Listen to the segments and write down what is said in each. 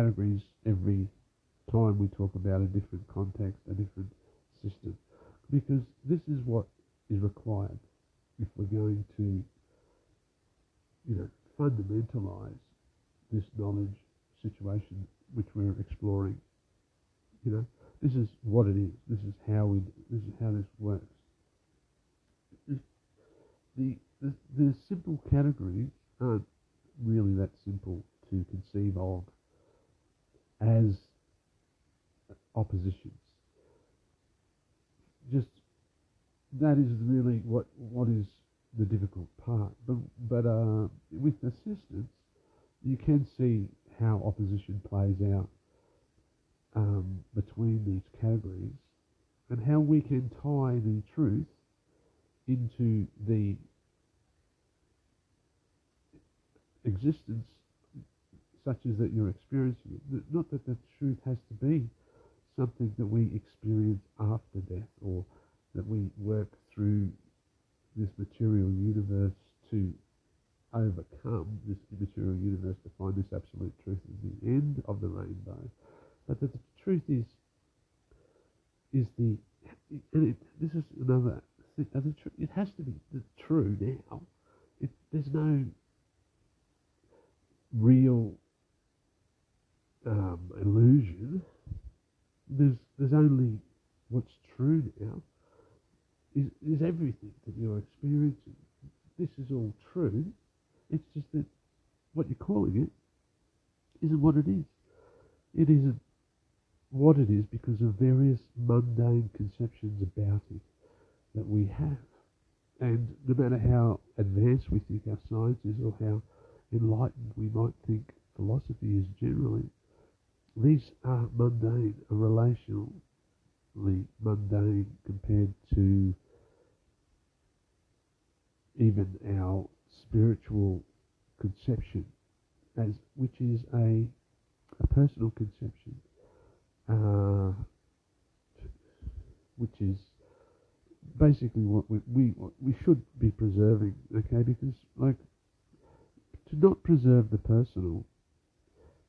categories every time we talk about a different context, a different system, because this is what is required if we're going to, you know, fundamentalize this knowledge situation which we're exploring. You know, this is what it is. This is how we. This is how this works. The the, the simple categories aren't really that simple to conceive of as oppositions. Just that is really what what is the difficult part. But but uh, with assistance, you can see how opposition plays out um, between these categories, and how we can tie the truth into the existence such as that you're experiencing it. Not that the truth has to be something that we experience after death or that we work through this material universe to overcome this material universe to find this absolute truth at the end of the rainbow. But that the truth is is the and it, this is another thing. Uh, it has to be true now. It, there's no real um, illusion. There's there's only what's true now. Is is everything that you're experiencing. This is all true. It's just that what you're calling it isn't what it is. It isn't what it is because of various mundane conceptions about it that we have. And no matter how advanced we think our science is or how enlightened we might think philosophy is generally, these are mundane, relationally mundane compared to even our spiritual conception, as which is a, a personal conception, uh, which is basically what we, we we should be preserving. Okay, because like to not preserve the personal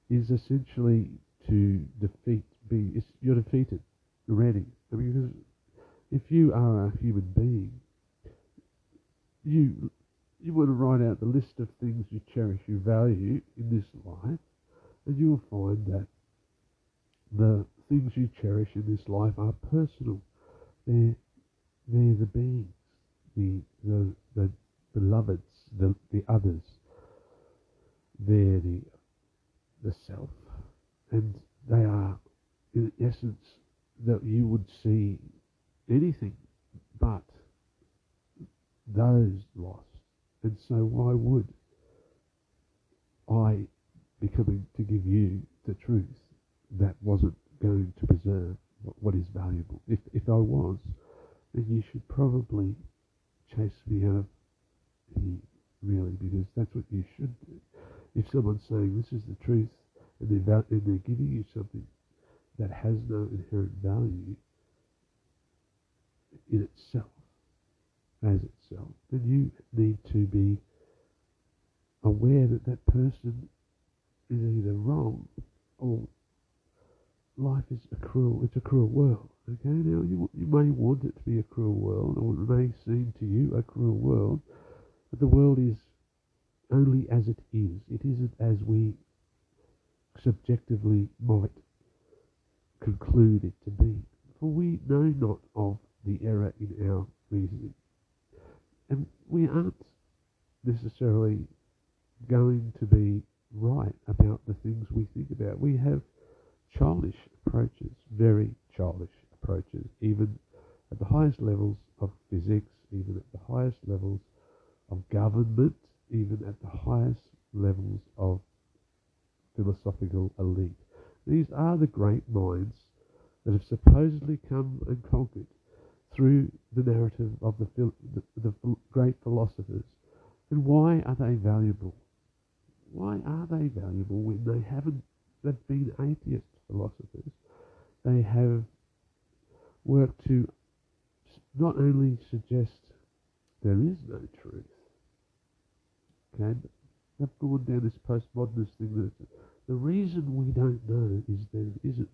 is essentially to defeat, be, you're defeated already. Because if you are a human being, you you want to write out the list of things you cherish, you value in this life, and you will find that the things you cherish in this life are personal. They're they're the beings, the the the beloveds, the the others they're the, the self, and they are, in essence, that you would see anything but those lost. And so, why would I be coming to give you the truth that wasn't going to preserve what is valuable? If, if I was, then you should probably chase me out of here, really, because that's what you should do if someone's saying this is the truth and they're, and they're giving you something that has no inherent value in itself, as itself, then you need to be aware that that person is either wrong or life is a cruel, it's a cruel world. Okay, now you, you may want it to be a cruel world, or it may seem to you a cruel world, but the world is only as it is. It isn't as we subjectively might conclude it to be. for we know not of the error in our reasoning. And we aren't necessarily going to be right about the things we think about. We have childish approaches, very childish approaches, even at the highest levels of physics, even at the highest levels of government, even at the highest levels of philosophical elite. These are the great minds that have supposedly come and conquered through the narrative of the, the, the great philosophers. And why are they valuable? Why are they valuable when they haven't they've been atheist philosophers? They have worked to not only suggest there is no truth, okay, they've gone down this postmodernist thing that the reason we don't know is there isn't.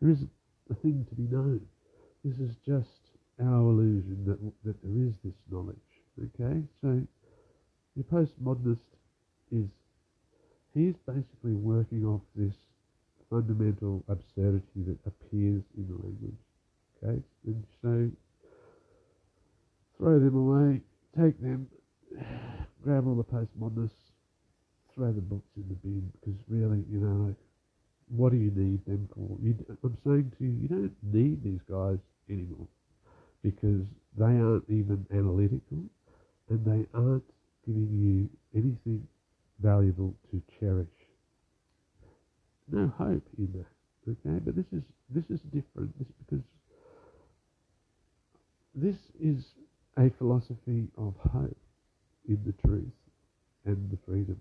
There isn't a thing to be known. This is just our illusion that, that there is this knowledge. Okay? So, your postmodernist is, he's basically working off this fundamental absurdity that appears in the language. Okay? And so, throw them away, take them, grab all the postmodernists, throw the books in the bin because really, you know, what do you need them for? You, I'm saying to you, you don't need these guys anymore because they aren't even analytical and they aren't giving you anything valuable to cherish. No hope in that, okay? But this is this is different. This because this is a philosophy of hope in the truth and the freedom.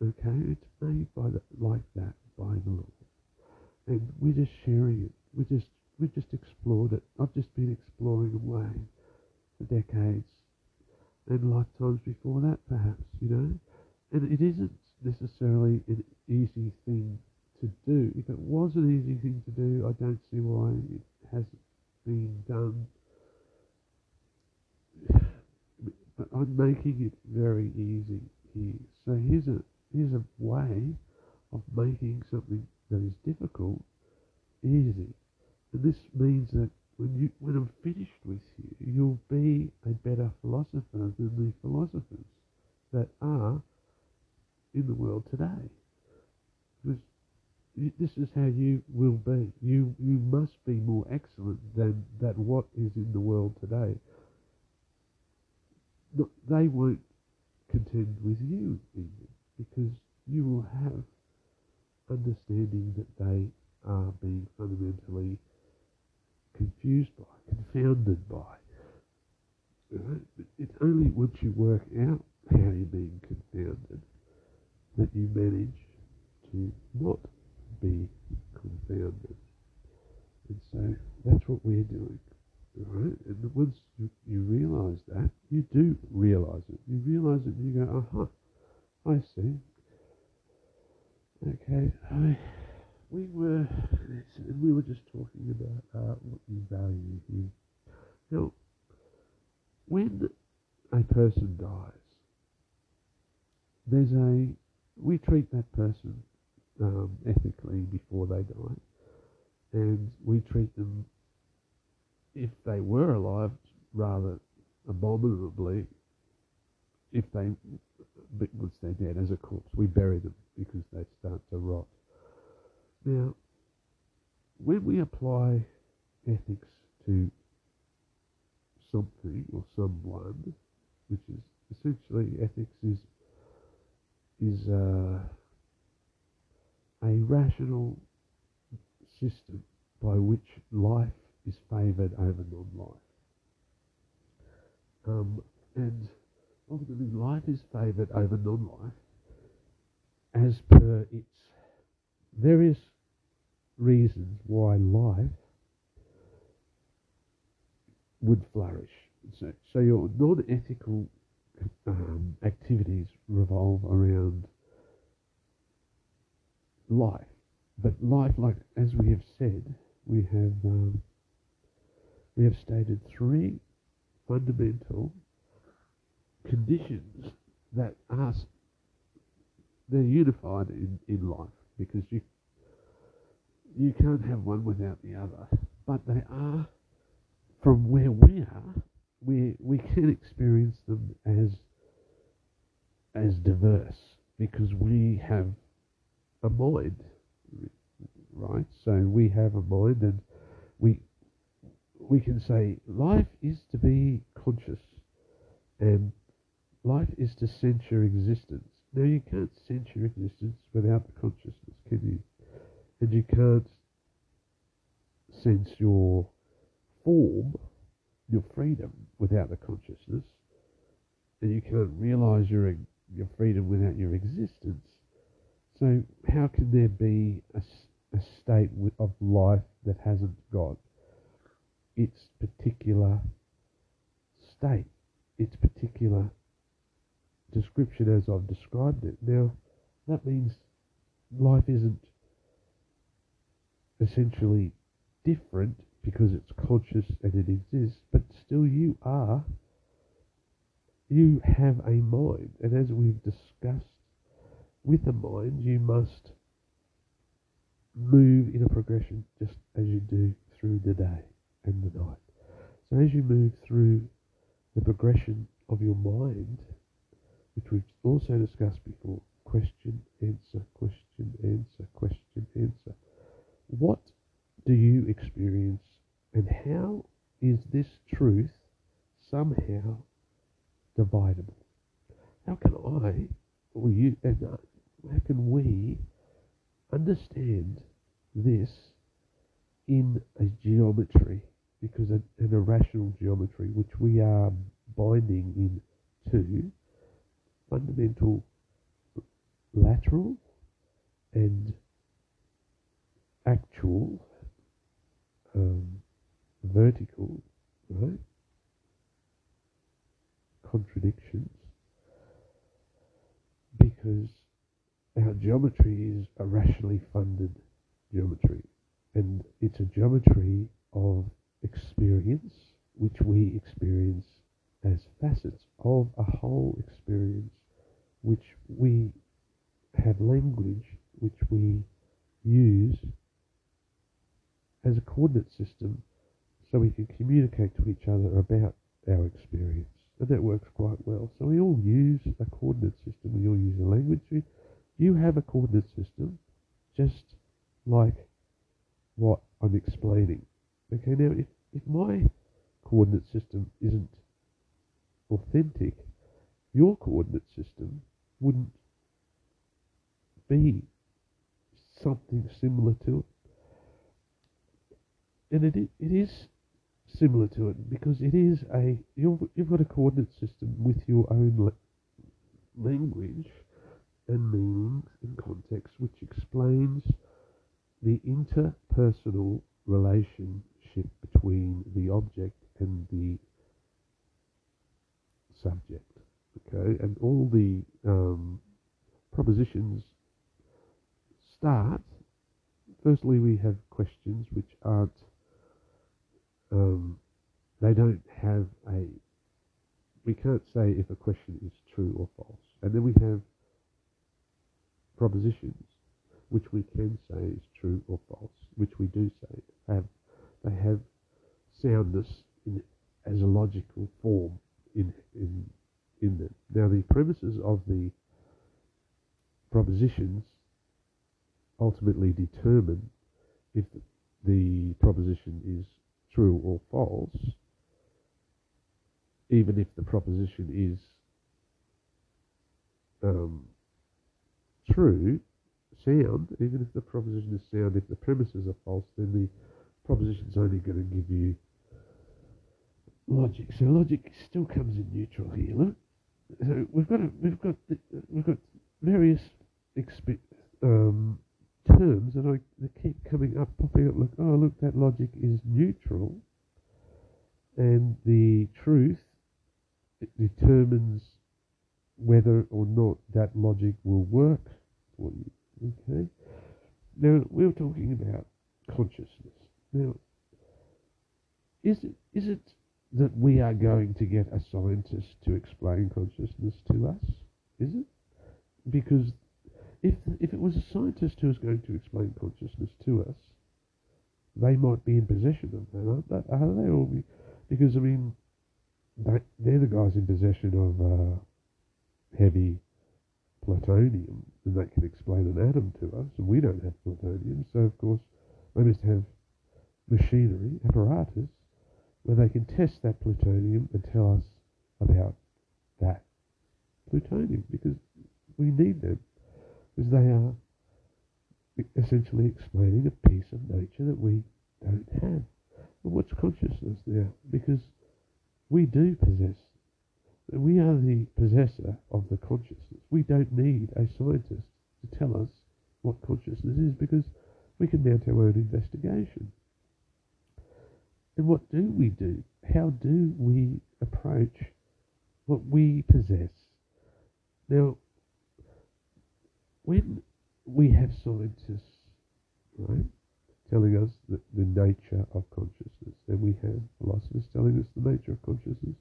Okay, it's made by the, like that by the Lord, and we're just sharing it. We just we just explored it. I've just been exploring away for decades and lifetimes before that, perhaps. You know, and it isn't necessarily an easy thing to do. If it was an easy thing to do, I don't see why it hasn't been done but I'm making it very easy here. So here's a here's a way of making something that is difficult easy. And this means that when you when I'm finished with you, you'll be a better philosopher than the philosophers that are in the world today. Because this is how you will be. You you must be more excellent than that what is in the world today they won't contend with you even because you will have understanding that they are being fundamentally confused by, confounded by. It's only once you work out how you're being confounded that you manage to not be confounded. And so that's what we're doing. Right? And once you, you realize that, you do realize it. You realize it and you go, uh huh, I see. Okay, I, we were, we were just talking about uh, what you value here. Now, when a person dies, there's a, we treat that person um, ethically before they die, and we treat them if they were alive, rather abominably, if they, once they're dead as a corpse, we bury them because they start to rot. Now, when we apply ethics to something or someone, which is essentially ethics is is uh, a rational system by which life is favoured over non-life. Um, and ultimately, life is favoured over non-life as per its various reasons why life would flourish. So, so your non-ethical um, activities revolve around life. But life, like as we have said, we have um, we have stated three fundamental conditions that are they're unified in, in life because you you can't have one without the other. But they are, from where we are, we we can experience them as as diverse because we have a mind, right? So we have a mind, and we we can say life is to be conscious, and life is to sense your existence. Now you can't sense your existence without the consciousness, can you? And you can't sense your form, your freedom, without the consciousness. And you can't realize your your freedom without your existence. So how can there be a, a state of life that hasn't got its particular state, its particular description as I've described it? Now, that means life isn't essentially different because it's conscious and it exists, but still you are, you have a mind. And as we've discussed, with a mind, you must move in a progression just as you do through the day and the night. So as you move through the progression of your mind, which we've also discussed before, question, answer, question, answer, question, answer. What do you experience and how is this truth somehow dividable? How can I, or you, and uh, how can we understand this in a geometry? Because an, irrational geometry, which we are binding in into fundamental lateral and actual um, vertical, right? Contradictions because our geometry is a rationally funded geometry and it's a geometry of experience which we experience as facets of a whole experience which we have language which we use as a coordinate system so we can communicate to each other about our experience. And that works quite well. So we all use a coordinate system, we all use a language. You have a coordinate system just like what I'm explaining. Okay, now if, if my coordinate system isn't authentic, your coordinate system wouldn't be something similar to it and it it is similar to it because it is a you've you've got a coordinate system with your own la- language and meanings and context which explains the interpersonal relationship between the object and the subject. Okay, and all the um, propositions start. Firstly, we have questions which aren't um, they don't have a. We can't say if a question is true or false, and then we have propositions, which we can say is true or false, which we do say have. They have soundness in, as a logical form in in in them. Now, the premises of the propositions ultimately determine if the proposition is true or false, even if the proposition is um, true, sound, even if the proposition is sound, if the premises are false, then the proposition is only going to give you logic. So logic still comes in neutral here. Look, so we've got a, we've got the, we've got various um, terms and I, they keep coming up, popping up like, oh, look, that logic is neutral. And the truth determines whether or not that logic will work for you. Okay? Now, we are talking about consciousness. Now, is it, is it that we are going to get a scientist to explain consciousness to us? Is it? Because if if it was a scientist who was going to explain consciousness to us, they might be in possession of that, aren't they? Are they? Or be, because, I mean, they, they're the guys in possession of uh, heavy plutonium, and they can explain an atom to us, and we don't have plutonium, so of course they must have machinery, apparatus, where they can test that plutonium and tell us about that plutonium, because we need them, because they are essentially explaining a piece of nature that we don't have. But what's consciousness now? Because we do possess, we are the possessor of the consciousness. We don't need a scientist to tell us what consciousness is because we can mount our own investigation. And what do we do? How do we approach what we possess? Now, when we have scientists, right, telling us the, the nature of consciousness, and we have philosophers telling us the nature of consciousness,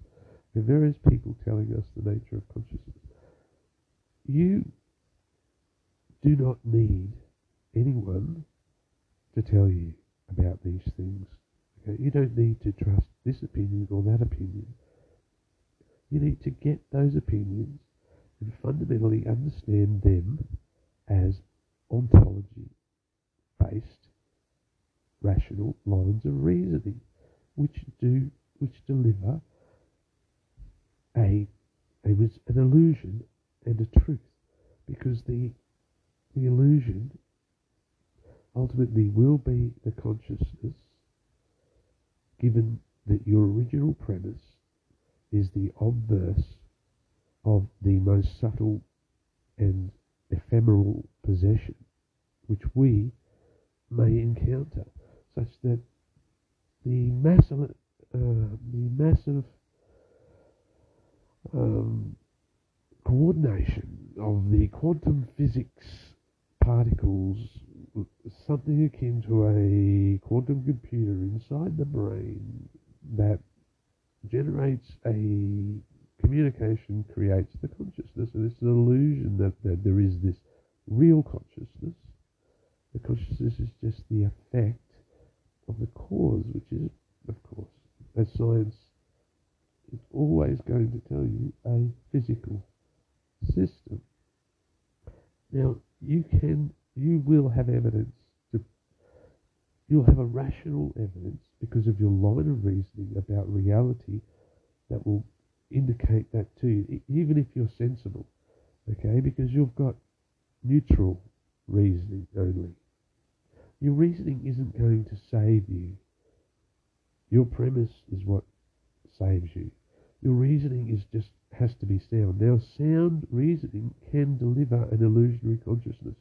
and various people telling us the nature of consciousness. You do not need anyone to tell you about these things. Okay? You don't need to trust this opinion or that opinion. You need to get those opinions and fundamentally understand them as ontology based rational lines of reasoning which do which deliver a, a an illusion and a truth because the the illusion ultimately will be the consciousness given that your original premise is the obverse of the most subtle and ephemeral possession which we may encounter, such that the massive, uh, the massive um, coordination of the quantum physics particles, something akin to a quantum computer inside the brain that generates a communication creates the consciousness, and it's an illusion that, that there is this real consciousness. The consciousness is just the effect of the cause, which is, of course, as science is always going to tell you, a physical system. Now, you can, you will have evidence to, you'll have a rational evidence because of your line of reasoning about reality that will indicate that to you, even if you're sensible, okay? Because you've got neutral reasoning only. Your reasoning isn't going to save you. Your premise is what saves you. Your reasoning is just has to be sound. Now, sound reasoning can deliver an illusionary consciousness,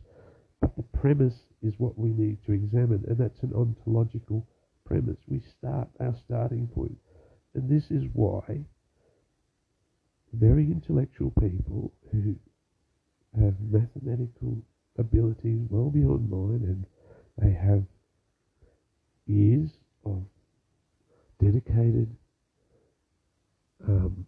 but the premise is what we need to examine, and that's an ontological premise. We start our starting point, and this is why very intellectual people who have mathematical abilities well beyond mine and they have years of dedicated um,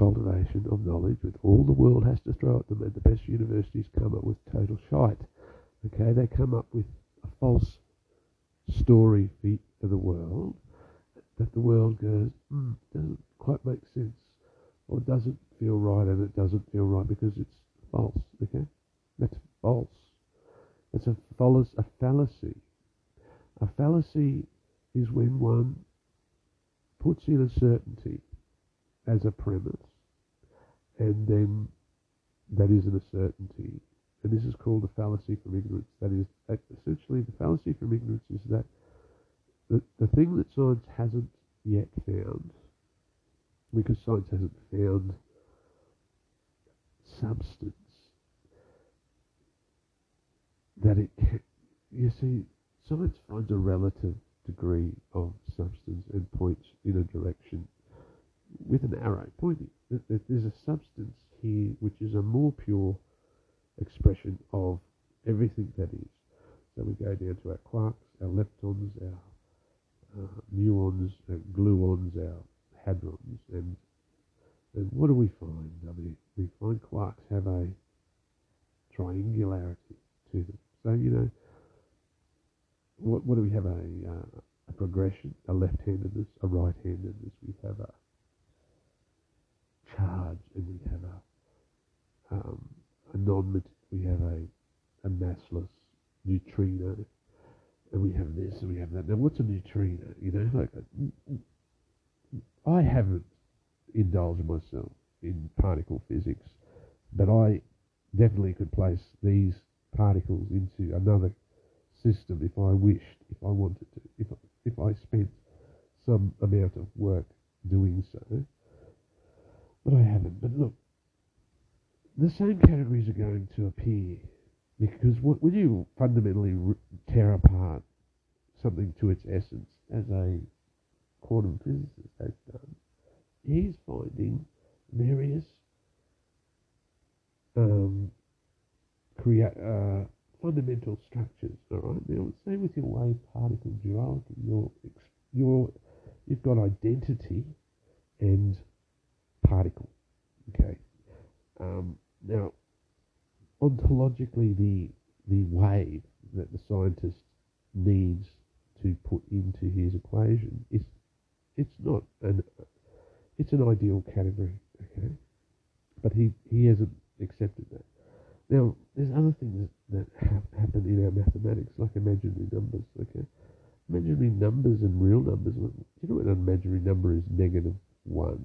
cultivation of knowledge with all the world has to throw at them and the best universities come up with total shite. Okay, they come up with a false story for the world that the world goes, mm, doesn't quite make sense or doesn't feel right and it doesn't feel right because it's false. Okay? That's false. It's a, a fallacy. A fallacy is when one puts in a certainty as a premise and then that isn't a certainty. And this is called a fallacy from ignorance. That is, essentially, the fallacy from ignorance is that the, the thing that science hasn't yet found because science hasn't found substance that it can, you see science finds a relative degree of substance and points in a direction with an arrow pointing there's a substance here which is a more pure expression of everything that is so we go down to our quarks our leptons our uh, muons our gluons our hadrons. And, and what do we find? I mean, we find quarks have a triangularity to them. So, you know, what, what do we have? A, uh, a progression, a left-handedness, a right-handedness. We have a charge, and we have a um, a non we have a a massless neutrino, and we have this and we have that. Now, what's a neutrino? You know, like I haven't indulged myself in particle physics, but I definitely could place these particles into another system if I wished, if I wanted to, if if I spent some amount of work doing so. But I haven't. But look, the same categories are going to appear because when you fundamentally tear apart something to its essence, as a quantum physicist has done, he's finding various um, create uh, fundamental structures. All right. Now, say with your wave particle duality, you're, you're, you've got identity and particle. Okay. Um, now, ontologically, the the wave that the scientist needs to put into his equation is it's not an it's an ideal category. Okay, but he he hasn't accepted that. Now, there's other things that have happened in our mathematics, like imaginary numbers. Okay, imaginary numbers and real numbers. You know an imaginary number is? Negative one.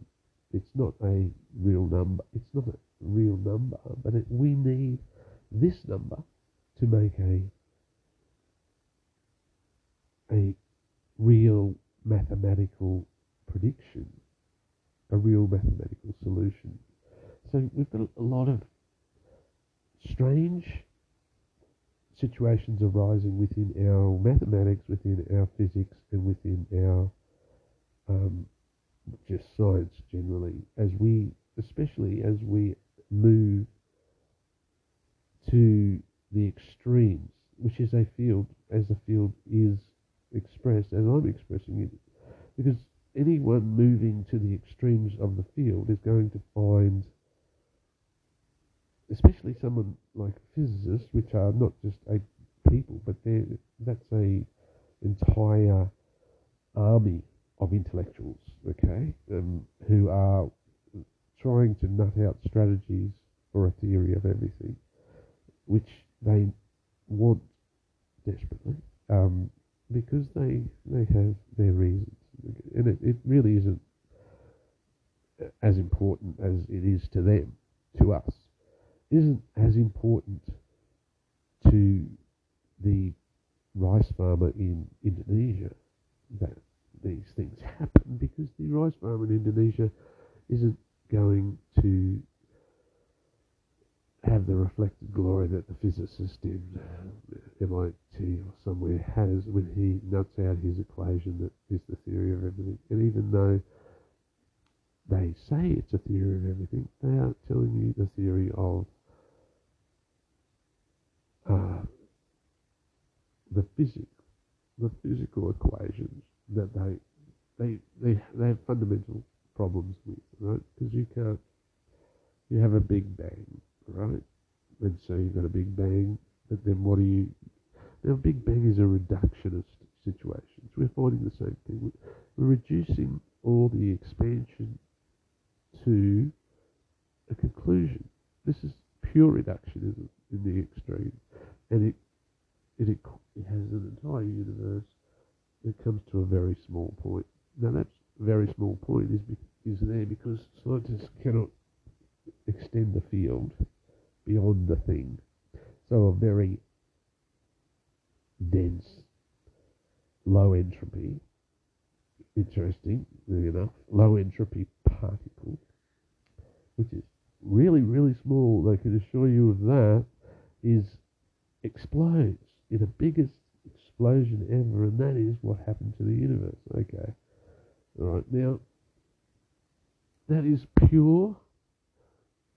It's not a real number. It's not a real number, but it, we need this number to make a a real mathematical prediction, a real mathematical solution. So we've got a lot of strange situations arising within our mathematics, within our physics, and within our um, just science generally, as we, especially as we move to the extremes, which is a field, as the field is expressed, as I'm expressing it, because anyone moving to the extremes of the field is going to find especially someone like physicists, which are not just a people, but they're, that's a entire army of intellectuals, okay, um, who are trying to nut out strategies for a theory of everything, which they want desperately, um, because they they have their reasons, and it, it really isn't as important as it is to them, to us. Isn't as important to the rice farmer in Indonesia that happen because the rice farmer in Indonesia isn't going to have the reflected glory that the physicist in uh, MIT or somewhere has when he nuts out his equation that is the theory of everything. And even though they say it's a theory of everything, they are telling you the theory of uh, the physics, the physical equations that they they they they have fundamental problems with, right? Because you can't you have a big bang, right? And so you've got a big bang, but then what do you? Now, Big Bang is a reductionist situation. So we're finding the same thing. We're reducing all the expansion to a conclusion. This is pure reductionism in the extreme and it, it, it has an entire universe that comes to a very small point. Now that very small point is is there because scientists cannot extend the field beyond the thing. So a very dense, low entropy, interesting enough, low entropy particle, which is really, really small, I can assure you of that, is explodes in the biggest explosion ever, and that is what happened to the universe. Okay. Right. Now, that is pure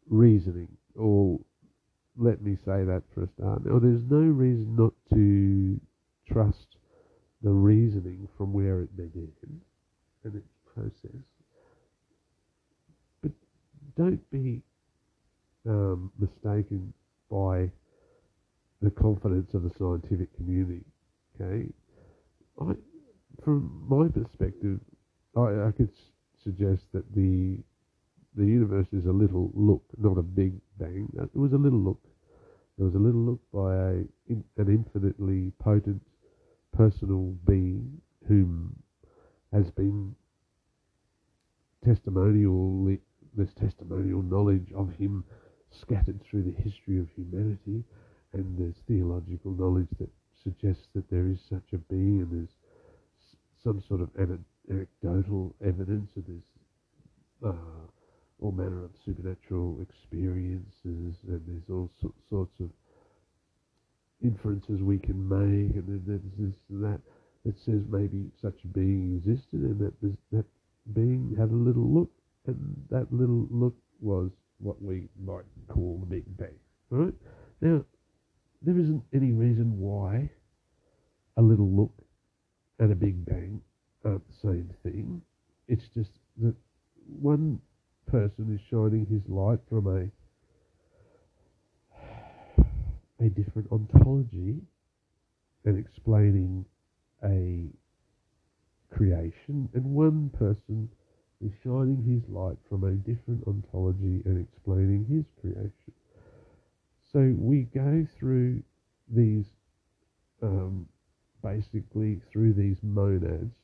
reasoning, or let me say that for a start. Now, there's no reason not to trust the reasoning from where it began and its process. But don't be um, mistaken by the confidence of the scientific community. Okay, from my perspective, I, I could s- suggest that the the universe is a little look, not a big bang. It was a little look. There was a little look by a, in, an infinitely potent personal being whom has been testimonial. There's testimonial knowledge of him scattered through the history of humanity, and there's theological knowledge that suggests that there is such a being, and there's some sort of ane- anecdotal evidence, and there's uh, all manner of supernatural experiences, and there's all so- sorts of inferences we can make, and then there's this and that that says maybe such a being existed, and that that being had a little look, and that little look was what we might call the Big Bang. Right now, there isn't any reason why a little look and a Big Bang the same thing. It's just that one person is shining his light from a a different ontology and explaining a creation, and one person is shining his light from a different ontology and explaining his creation. So we go through these, um, basically through these monads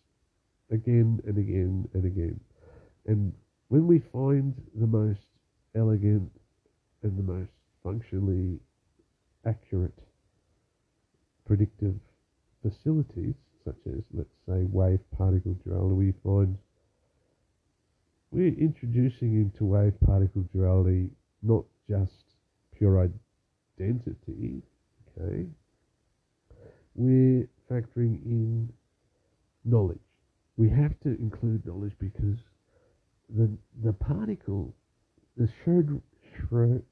again and again and again. And when we find the most elegant and the most functionally accurate predictive facilities, such as, let's say, wave particle duality, we find we're introducing into wave particle duality not just pure identity, okay? We're factoring in knowledge. We have to include knowledge because the the particle, the Schrödinger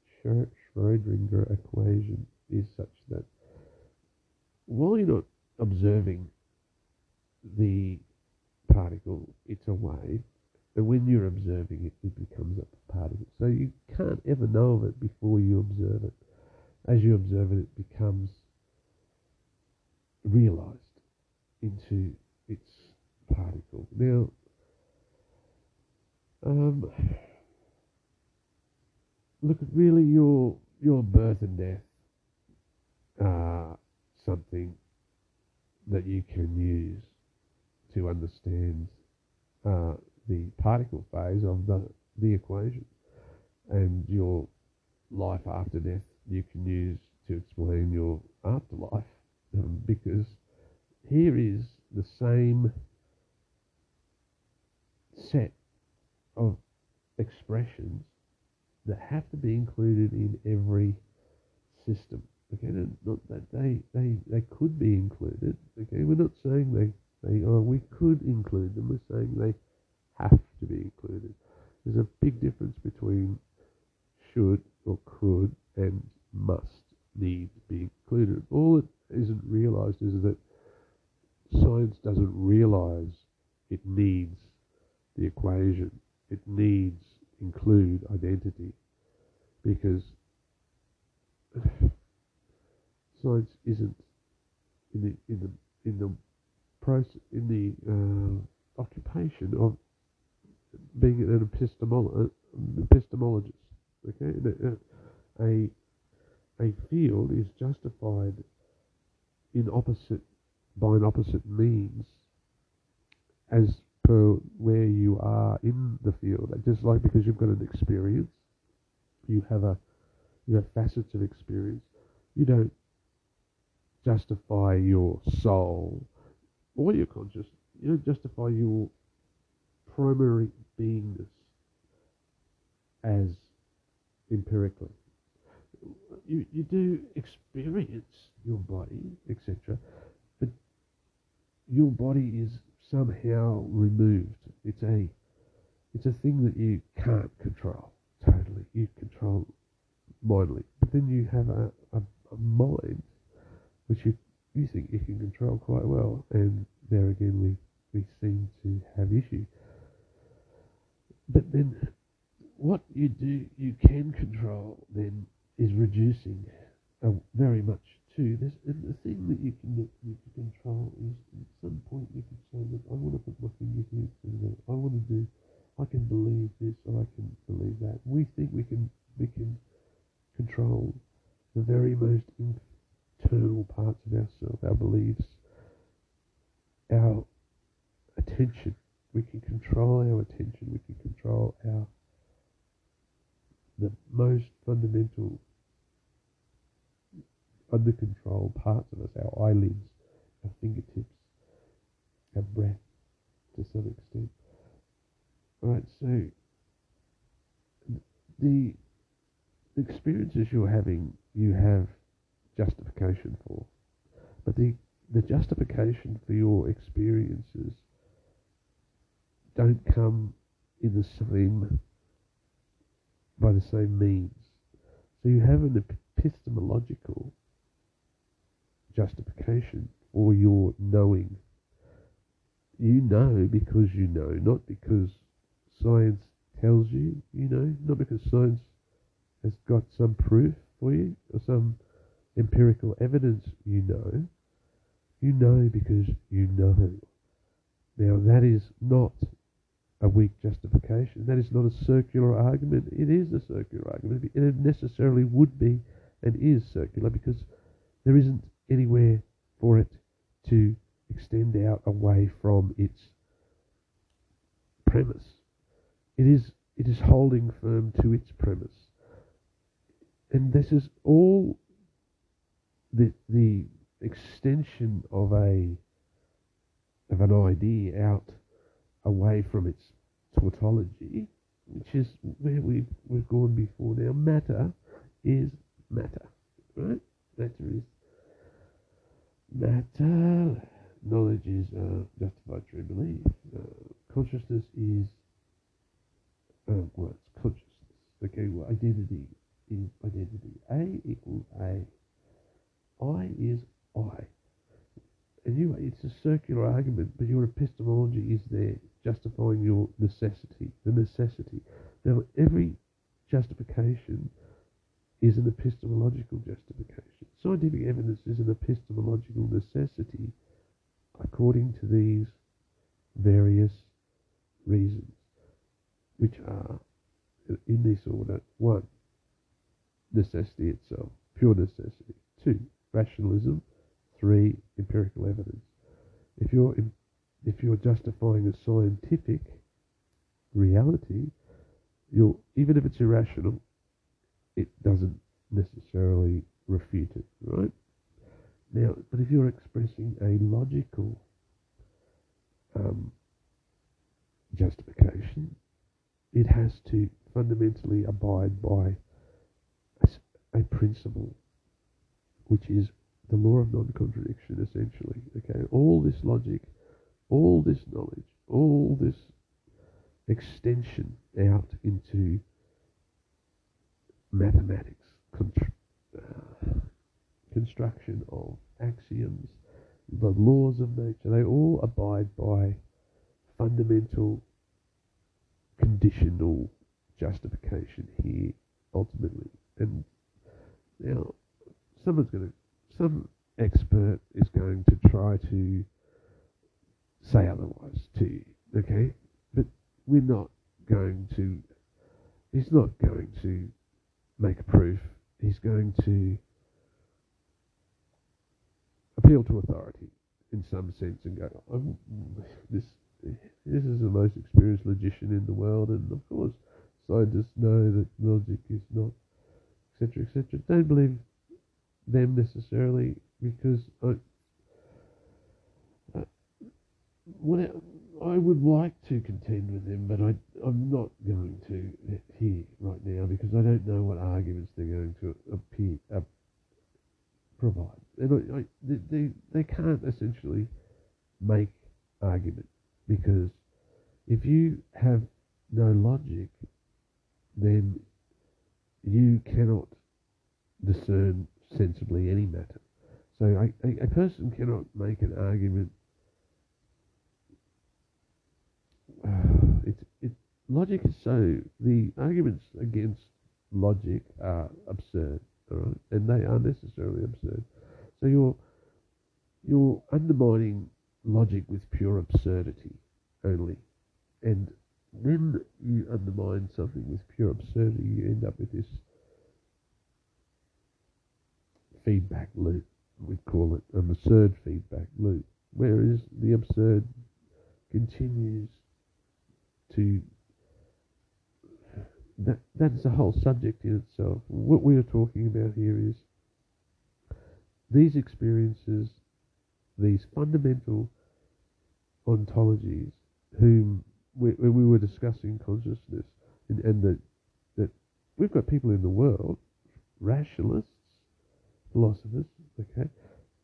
equation is such that while you're not observing the particle, it's a wave, and when you're observing it, it becomes a particle. So you can't ever know of it before you observe it. As you observe it, it becomes realized into its particle. Now, um, look, really, your your birth and death are something that you can use to understand uh, the particle phase of the the equation, and your life after death you can use to explain your afterlife, um, because here is the same set of expressions that have to be included in every system. Okay, no, not that they, they they could be included. Okay, we're not saying they they oh we could include them. We're saying they have to be included. There's a big difference between should or could and must need be included. All that isn't realised is that science doesn't realise it needs the equation. It needs include identity because science isn't in the in the in the process in the uh, occupation of being an epistemolo- epistemologist. Okay, a, a a field is justified in opposite by an opposite means as per where you are in the field. Just like because you've got an experience, you have a you have facets of experience. You don't justify your soul or your conscious. You don't justify your primary beingness as empirically. You you do experience your body, etc. But your body is somehow removed. It's a it's a thing that you can't control totally. You control mindly, but then you have a, a, a mind which you you think you can control quite well, and there again we we seem to have issue. But then, what you do you can control then is reducing very much there's, and the thing that you can you can control is at some point you can say, look, I want to put my finger here to that. Uh, I want to do, I can believe this or I can believe that. We think we can we can control the very most internal parts of ourselves, our beliefs, our attention. We can control our attention. We can control our the most fundamental under control parts of us, our eyelids, our fingertips, our breath to some extent. Alright, so the, the experiences you're having, you have justification for. But the, the justification for your experiences don't come in the same by the same means. So you have an epistemological justification or your knowing. You know because you know, not because science tells you you know, not because science has got some proof for you or some empirical evidence you know. You know because you know. Now that is not a weak justification. That is not a circular argument. It is a circular argument. It necessarily would be and is circular because there isn't anywhere for it to extend out away from its premise. It is it is holding firm to its premise. And this is all the the extension of a of an idea out away from its tautology, which is where we've we've gone before now. Matter is matter. Right? Matter is matter. Knowledge is uh, justified true belief. Uh, consciousness is uh, well, it's consciousness. Okay, well, identity is identity. A equals A. I is I. Anyway, it's a circular argument, but your epistemology is there justifying your necessity, the necessity. Now, every justification is an epistemological justification. Scientific evidence is an epistemological necessity according to these various reasons, which are, in this order, one, necessity itself, pure necessity. Two, rationalism. Three, empirical evidence. If you're if you're justifying a scientific reality, you'll even if it's irrational, it doesn't necessarily refute it, right? Now, but if you're expressing a logical um, justification, it has to fundamentally abide by a, a principle, which is the law of non-contradiction, essentially. Okay, all this logic, all this knowledge, all this extension out into mathematics, uh, construction of axioms, the laws of nature, they all abide by fundamental conditional justification here, ultimately. And now, someone's going to some expert is going to try to say otherwise to you, okay? But we're not going to, he's not going to make a proof. He's going to appeal to authority in some sense and go, this, this is the most experienced logician in the world, and of course, scientists know that logic is not, etc., etc. Don't believe them necessarily because I, uh, I, I would like to contend with them, but I, I'm not going to here right now because I don't know what arguments they're going to appear, uh, provide. And they, they can't essentially make argument because if you have no logic, then you cannot discern sensibly any matter. So a, a person cannot make an argument. It's it logic is so the arguments against logic are absurd, all right, and they are necessarily absurd. So you're you're undermining logic with pure absurdity only, and when you undermine something with pure absurdity, you end up with this feedback loop. We call it an absurd feedback loop, whereas the absurd continues to that that's a whole subject in itself. What we are talking about here is these experiences, these fundamental ontologies, whom we, we were discussing consciousness, and, and that that we've got people in the world, rationalists, philosophers, okay,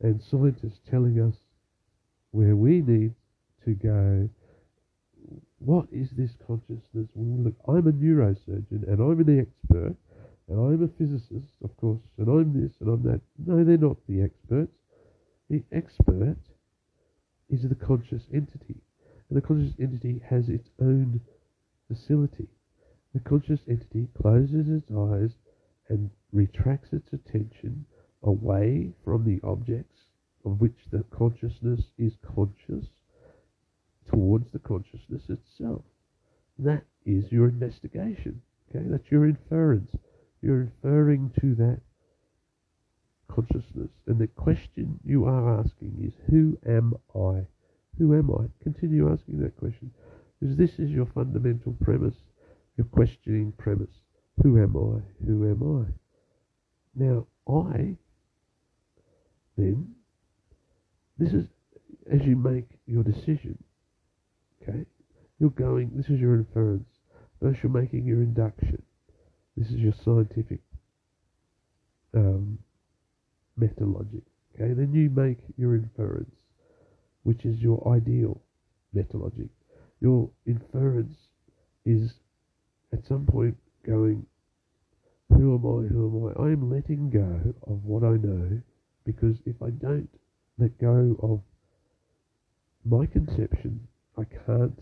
and scientists telling us where we need to go what is this consciousness? Look, I'm a neurosurgeon and I'm an expert and I'm a physicist, of course, and I'm this and I'm that. No, they're not the experts. The expert is the conscious entity. And the conscious entity has its own facility. The conscious entity closes its eyes and retracts its attention away from the objects of which the consciousness is conscious towards the consciousness itself. That is your investigation. Okay, that's your inference. You're inferring to that consciousness. And the question you are asking is, who am I? Who am I? Continue asking that question. Because this is your fundamental premise, your questioning premise. Who am I? Who am I? Now, I, then, this is as you make your decision. Okay? You're going, this is your inference. First, you're making your induction. This is your scientific um, metalogic. Okay? Then you make your inference, which is your ideal metalogic. Your inference is at some point going, who am I? Who am I? I am letting go of what I know because if I don't let go of my conception I can't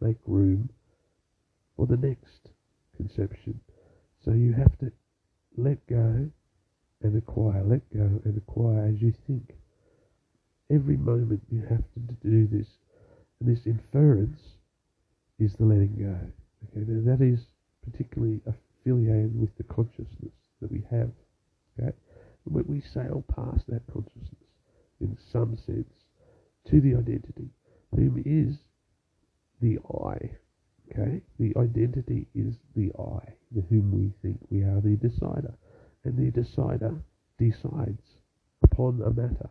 make room for the next conception. So you have to let go and acquire, let go and acquire as you think. Every moment you have to do this. And this inference is the letting go. Okay, now that is particularly affiliated with the consciousness that we have. Okay? When we sail past that consciousness, in some sense, to the identity, whom is the I. Okay? The identity is the I, the whom we think we are the decider. And the decider decides upon a matter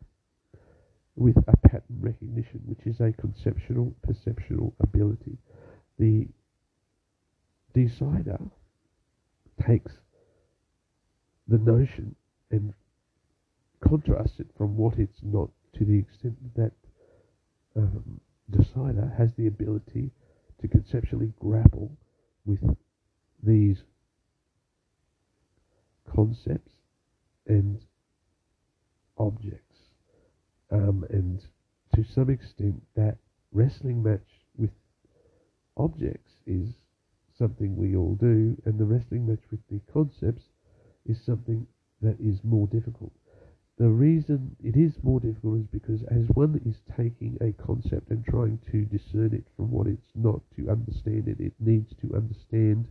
with a pattern recognition, which is a conceptual, perceptual ability. The decider takes the notion and contrasts it from what it's not to the extent that um, decider has the ability to conceptually grapple with these concepts and objects. Um, and to some extent, that wrestling match with objects is something we all do, and the wrestling match with the concepts is something that is more difficult. The reason it is more difficult is because as one is taking a concept and trying to discern it from what it's not to understand it, it needs to understand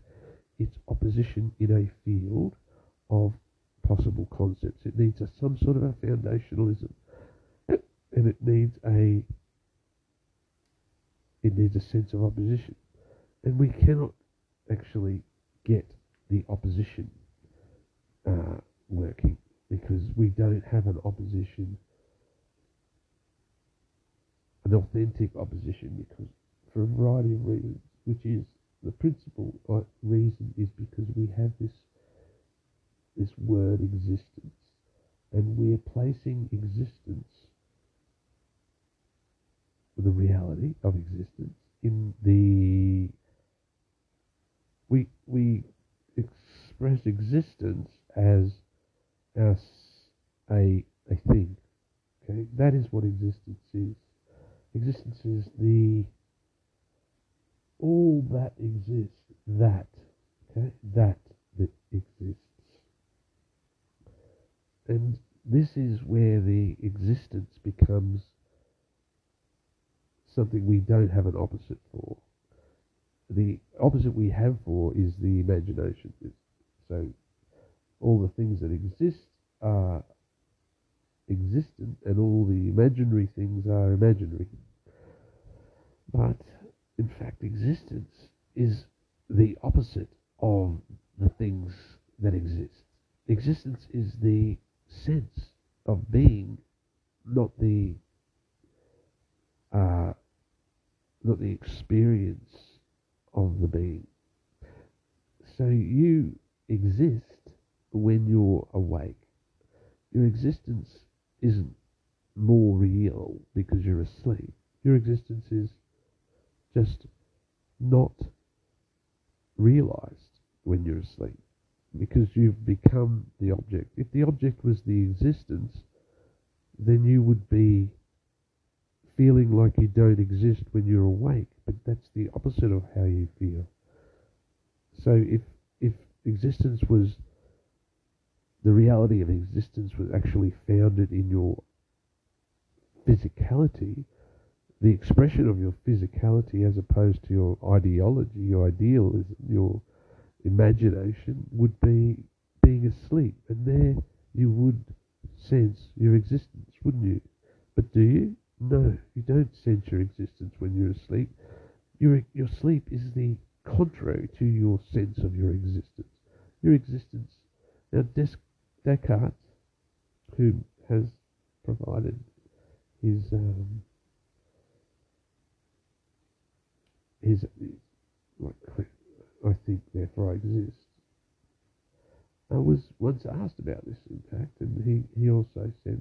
its opposition in a field of possible concepts. It needs a, some sort of a foundationalism, and it needs a it needs a sense of opposition, and we cannot actually get the opposition uh, working because we don't have an opposition, an authentic opposition, because for a variety of reasons, which is the principal uh, reason is because we have this this word existence, and we're placing existence, the reality of existence, in the we we express existence as as a, a thing. Okay, that is what existence is. Existence is the all that exists. That okay, that that exists. And this is where the existence becomes something we don't have an opposite for. The opposite we have for is the imagination. So all the things that exist are existent and all the imaginary things are imaginary. But in fact, existence is the opposite of the things that exist. Existence is the sense of being, not the uh, not the experience of the being. So you exist when you're awake. Your existence isn't more real because you're asleep. Your existence is just not realized when you're asleep because you've become the object. If the object was the existence, then you would be feeling like you don't exist when you're awake, but that's the opposite of how you feel. So if if existence was the reality of existence was actually founded in your physicality, the expression of your physicality as opposed to your ideology, your idealism, your imagination would be being asleep, and there you would sense your existence, wouldn't you? But do you? No, you don't sense your existence when you're asleep. Your, your sleep is the contrary to your sense of your existence. Your existence. Now, Des- Descartes, who has provided his um, his like I think, therefore I exist. I was once asked about this, in fact, and he, he also said,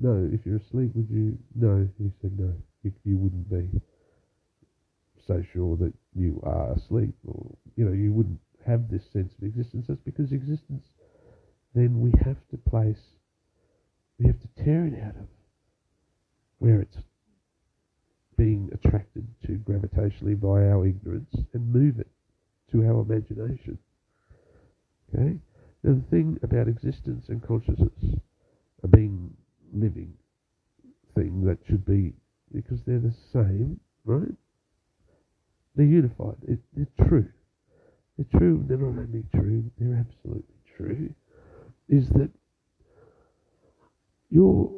No, if you're asleep, would you? No, he said, No, you, you wouldn't be so sure that you are asleep, or, you know, you wouldn't have this sense of existence. That's because existence, then we have to place, we have to tear it out of where it's being attracted to gravitationally by our ignorance and move it to our imagination. Okay? Now, the thing about existence and consciousness, a being living thing that should be, because they're the same, right? They're unified. It, they're true. They're true. They're not only true, they're absolutely true. Is that you're,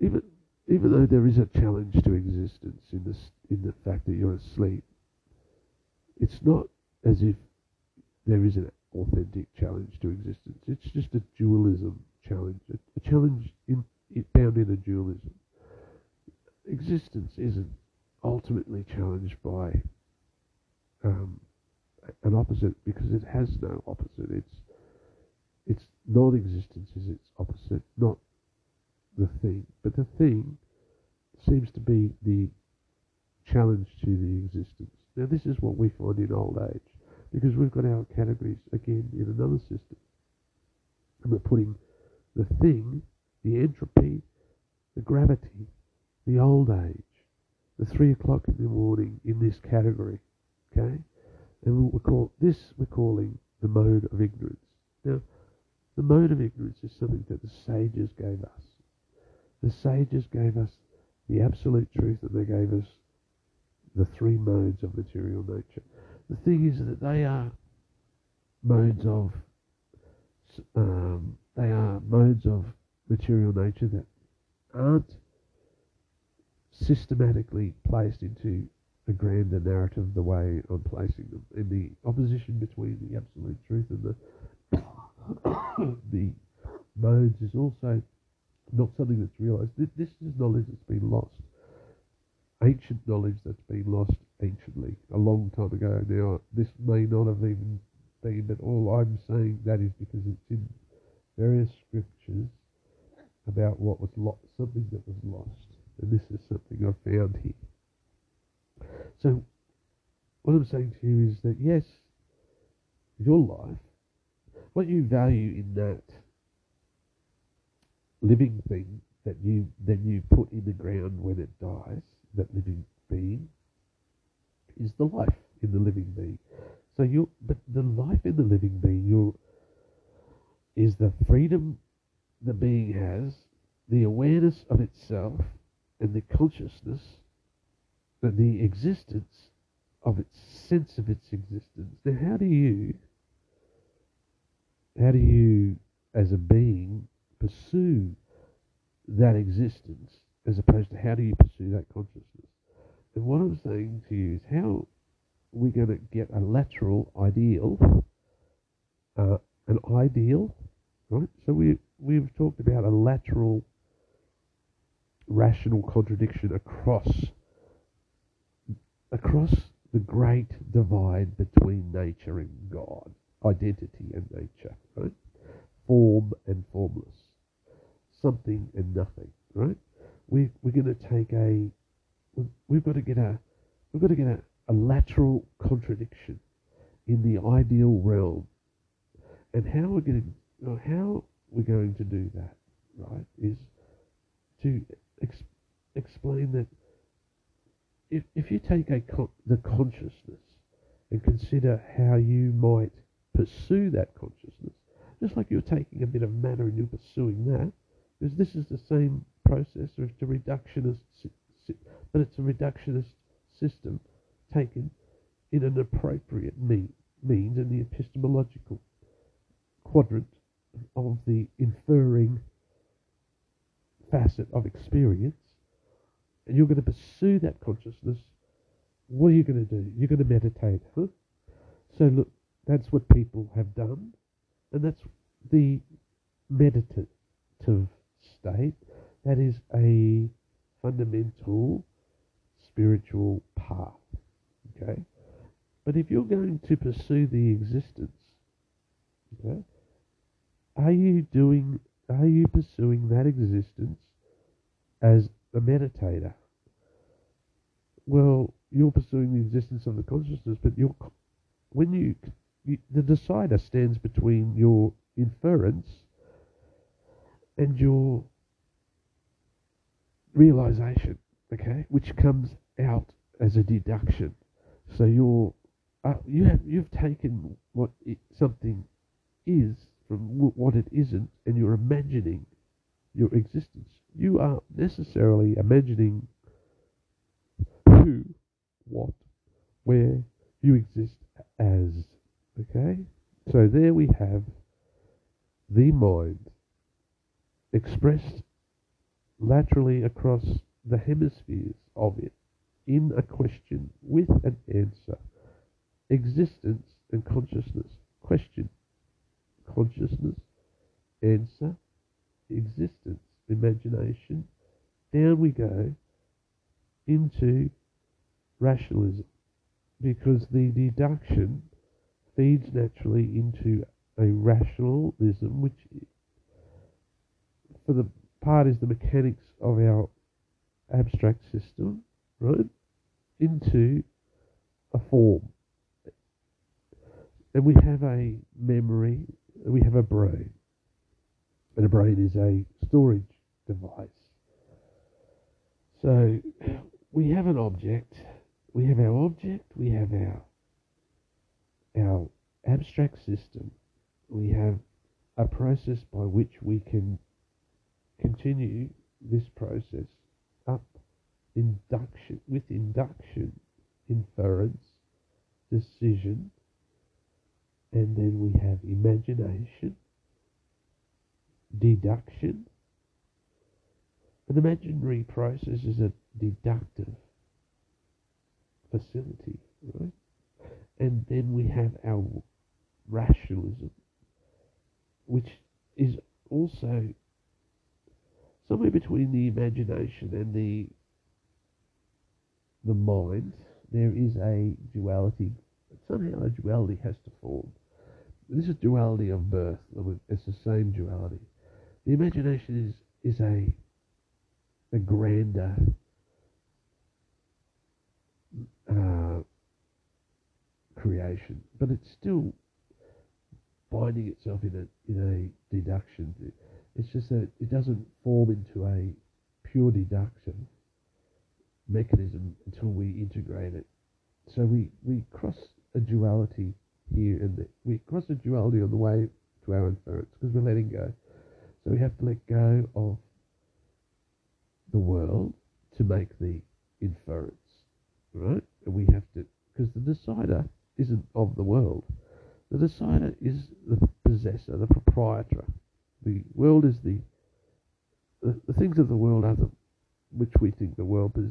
even, even though there is a challenge to existence in, this, in the fact that you're asleep, it's not as if there is an authentic challenge to existence. It's just a dualism challenge, a, a challenge in, it, found in a dualism. Existence isn't ultimately challenged by um, an opposite because it has no opposite. It's it's non-existence is its opposite, not the thing. But the thing seems to be the challenge to the existence. Now, this is what we find in old age because we've got our categories again in another system. And we're putting the thing, the entropy, the gravity, the old age, the three o'clock in the morning in this category. Okay? And we call this we're calling the mode of ignorance. Now, the mode of ignorance is something that the sages gave us. The sages gave us the absolute truth and they gave us the three modes of material nature. The thing is that they are modes of um, they are modes of material nature that aren't systematically placed into a grander narrative the way I'm placing them. And the opposition between the absolute truth and the the modes is also not something that's realized. This is knowledge that's been lost ancient knowledge that's been lost anciently a long time ago. Now, this may not have even been, but all I'm saying that is because it's in various scriptures about what was lost, something that was lost, and this is something I found here. So, what I'm saying to you is that yes, your life, what you value in that living thing that you then you put in the ground when it dies that living being is the life in the living being. So you, but the life in the living being, you is the freedom the being has, the awareness of itself, and the consciousness, and the existence of its sense of its existence. Now, how do you, how do you, as a being, pursue that existence as opposed to how do you pursue that consciousness? And what I'm saying to you is how we're going to get a lateral ideal, uh, an ideal, right? So we we've talked about a lateral rational contradiction across across the great divide between nature and God, identity and nature, right? Form and formless, something and nothing, right? We we're going to take a we've got to get a we've got to get a, a lateral contradiction in the ideal realm, and how we're going to how we're going to do that, right, is to ex- explain that if, if you take a con- the consciousness and consider how you might pursue that consciousness, just like you're taking a bit of matter and you're pursuing that, because this is the same process, it's a reductionist, but it's a reductionist system taken in an appropriate mean, means in the epistemological quadrant of the inferring facet of experience, and you're going to pursue that consciousness, what are you going to do? You're going to meditate, huh? So look, that's what people have done, and that's the meditative state. That is a fundamental spiritual path. Okay? But if you're going to pursue the existence, okay, are you doing are you pursuing that existence as a meditator? Well, you're pursuing the existence of the consciousness, but you're when you, the decider stands between your inference and your realization, okay, which comes out as a deduction. So you're uh, you have you've taken what it, something is from what it isn't, and you're imagining your existence. You are necessarily imagining who, what, where you exist as. Okay? So there we have the mind expressed laterally across the hemispheres of it in a question with an answer. Existence and consciousness. Question consciousness, answer, existence, imagination. Down we go into rationalism because the deduction feeds naturally into a rationalism, which for the part is the mechanics of our abstract system, right, into a form. And we have a memory we have a brain. And a brain is a storage device. So we have an object, we have our object, we have our our abstract system, we have a process by which we can continue this process up induction with induction, inference, decision, and then we have imagination, deduction. An imaginary process is a deductive facility, right? And then we have our rationalism, which is also somewhere between the imagination and the the mind. There is a duality. Somehow a duality has to form. This is duality of birth. It's the same duality. The imagination is is a a grander uh, creation, but it's still binding itself in a in a deduction. It's just that it doesn't form into a pure deduction mechanism until we integrate it. So we, we cross a duality here and. We cross a duality on the way to our inference because we're letting go. So we have to let go of the world to make the inference, right? And we have to, because the decider isn't of the world. The decider is the possessor, the proprietor. The world is the, the, the things of the world are the, which we think the world is,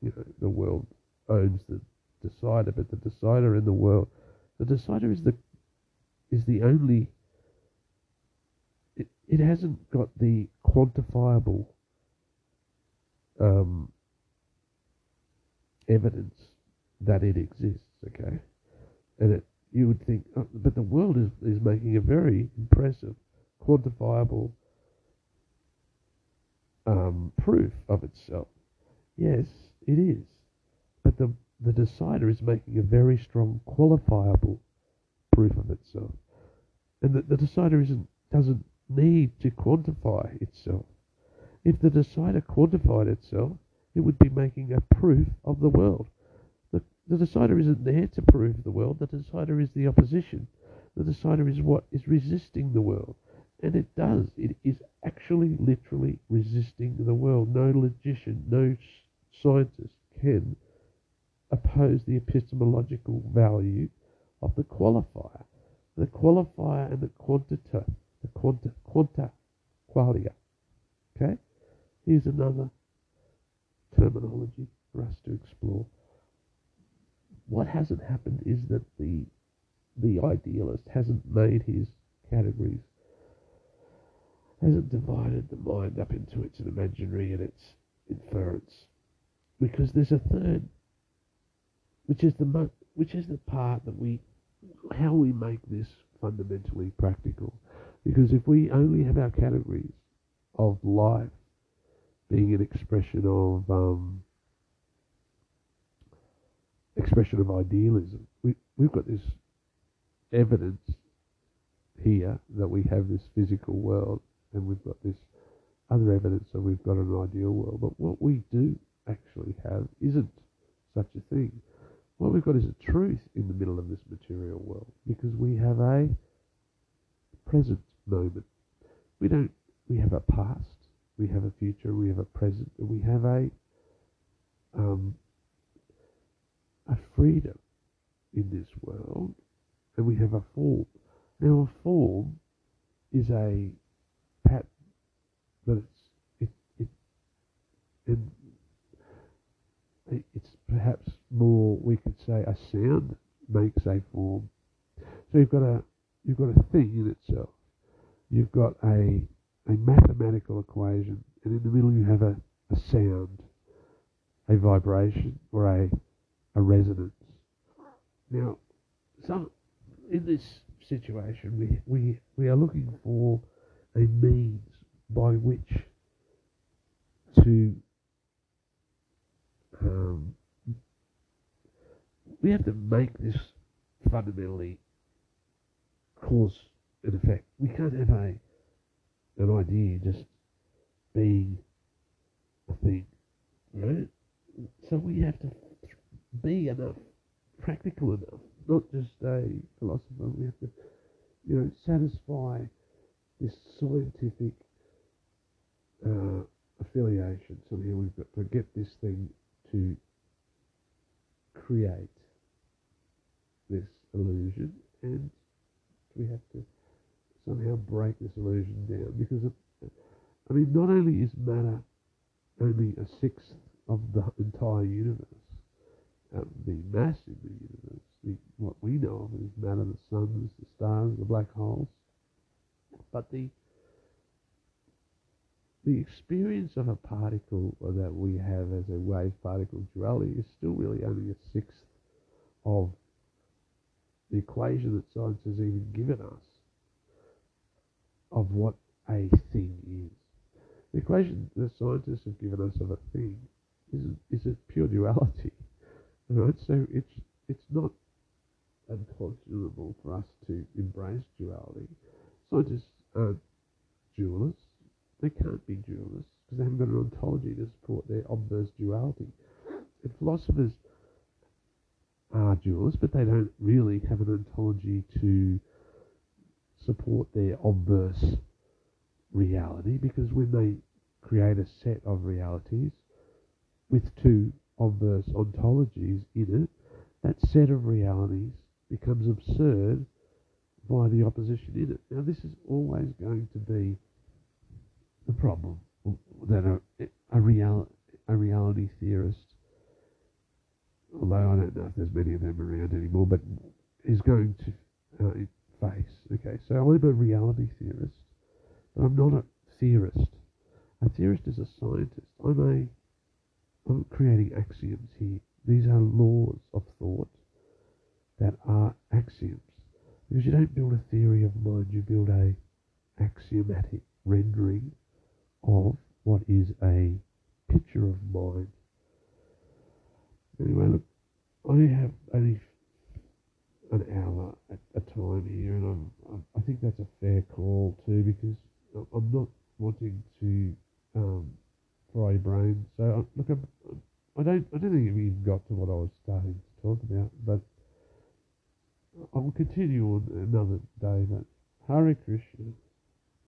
you know, the world owns the decider, but the decider in the world, the decider is the, is the only, it, it hasn't got the quantifiable um, evidence that it exists, okay? And it, you would think, oh, but the world is, is making a very impressive, quantifiable um, proof of itself. Yes, it is. But the, the decider is making a very strong, qualifiable proof of itself. And the, the decider isn't, doesn't need to quantify itself. If the decider quantified itself, it would be making a proof of the world. The, decider isn't there to prove the world, the decider is the opposition. The decider is what is resisting the world. And it does. It is actually, literally resisting the world. No logician, no scientist can oppose the epistemological value of the qualifier. The qualifier and the quantita, the quanta, quanta qualia. Okay? Here's another terminology for us to explore. What hasn't happened is that the the idealist hasn't made his categories, hasn't divided the mind up into its imaginary and its inference, because there's a third, which is the mo- which is the part that we, how we make this fundamentally practical, because if we only have our categories of life being an expression of um, expression of idealism. We we've got this evidence here that we have this physical world, and we've got this other evidence that we've got an ideal world. But what we do actually have isn't such a thing. What we've got is a truth in the middle of this material world because we have a present moment. We don't. We have a past we have a future, we have a present, and we have a um, a freedom in this world, and we have a form. Now, a form is a pattern, but it's it it and it's perhaps more we could say a sound makes a form. So you've got a you've got a thing in itself. You've got a a mathematical equation, and in the middle you have a, a sound, a vibration, or a, a resonance. Now, some, in this situation, we, we, we are looking for a means by which to um, we have to make this fundamentally cause and effect. We can't have a an idea just being a thing, right? So we have to be enough, practical enough, not just a philosopher. We have to, you know, satisfy this scientific uh, affiliation. Somehow we've got to get this thing to create this illusion, and we have to somehow break this illusion down because, I mean, not only is matter only a sixth of the entire universe, Uh, the mass in the universe, the, what we know of is matter, the suns, the stars, the black holes, but the the experience of a particle that we have as a wave particle duality is still really only a sixth of the equation that science has even given us of what a thing is. The equation the scientists have given us of a thing is is a pure duality, right? So it's it's not unconscionable for us to embrace duality. Scientists aren't dualists; they can't be dualists because they haven't got an ontology to support their obverse duality. And philosophers are dualists, but they don't really have an ontology to support their obverse reality because when they create a set of realities with two obverse ontologies in it, that set of realities becomes absurd by the opposition in it. Now, this is always going to be the problem that a, a, real, a reality theorist, although I don't know if there's many of them around anymore, but is going to uh, face. Okay, so I'm a reality theorist, but I'm not a theorist. A theorist is a scientist. I'm a I'm creating axioms here. These are laws of thought that are axioms. Because you don't build a theory of mind, you build a axiomatic rendering of what is a picture of mind. Anyway, look, I have only an hour at a time here, and I'm, I think that's a fair call too, because I'm not wanting to um, fry brains. So uh, look, I'm, I don't, I don't think we even got to what I was starting to talk about, but I'll continue on another day. But Hare Krishna.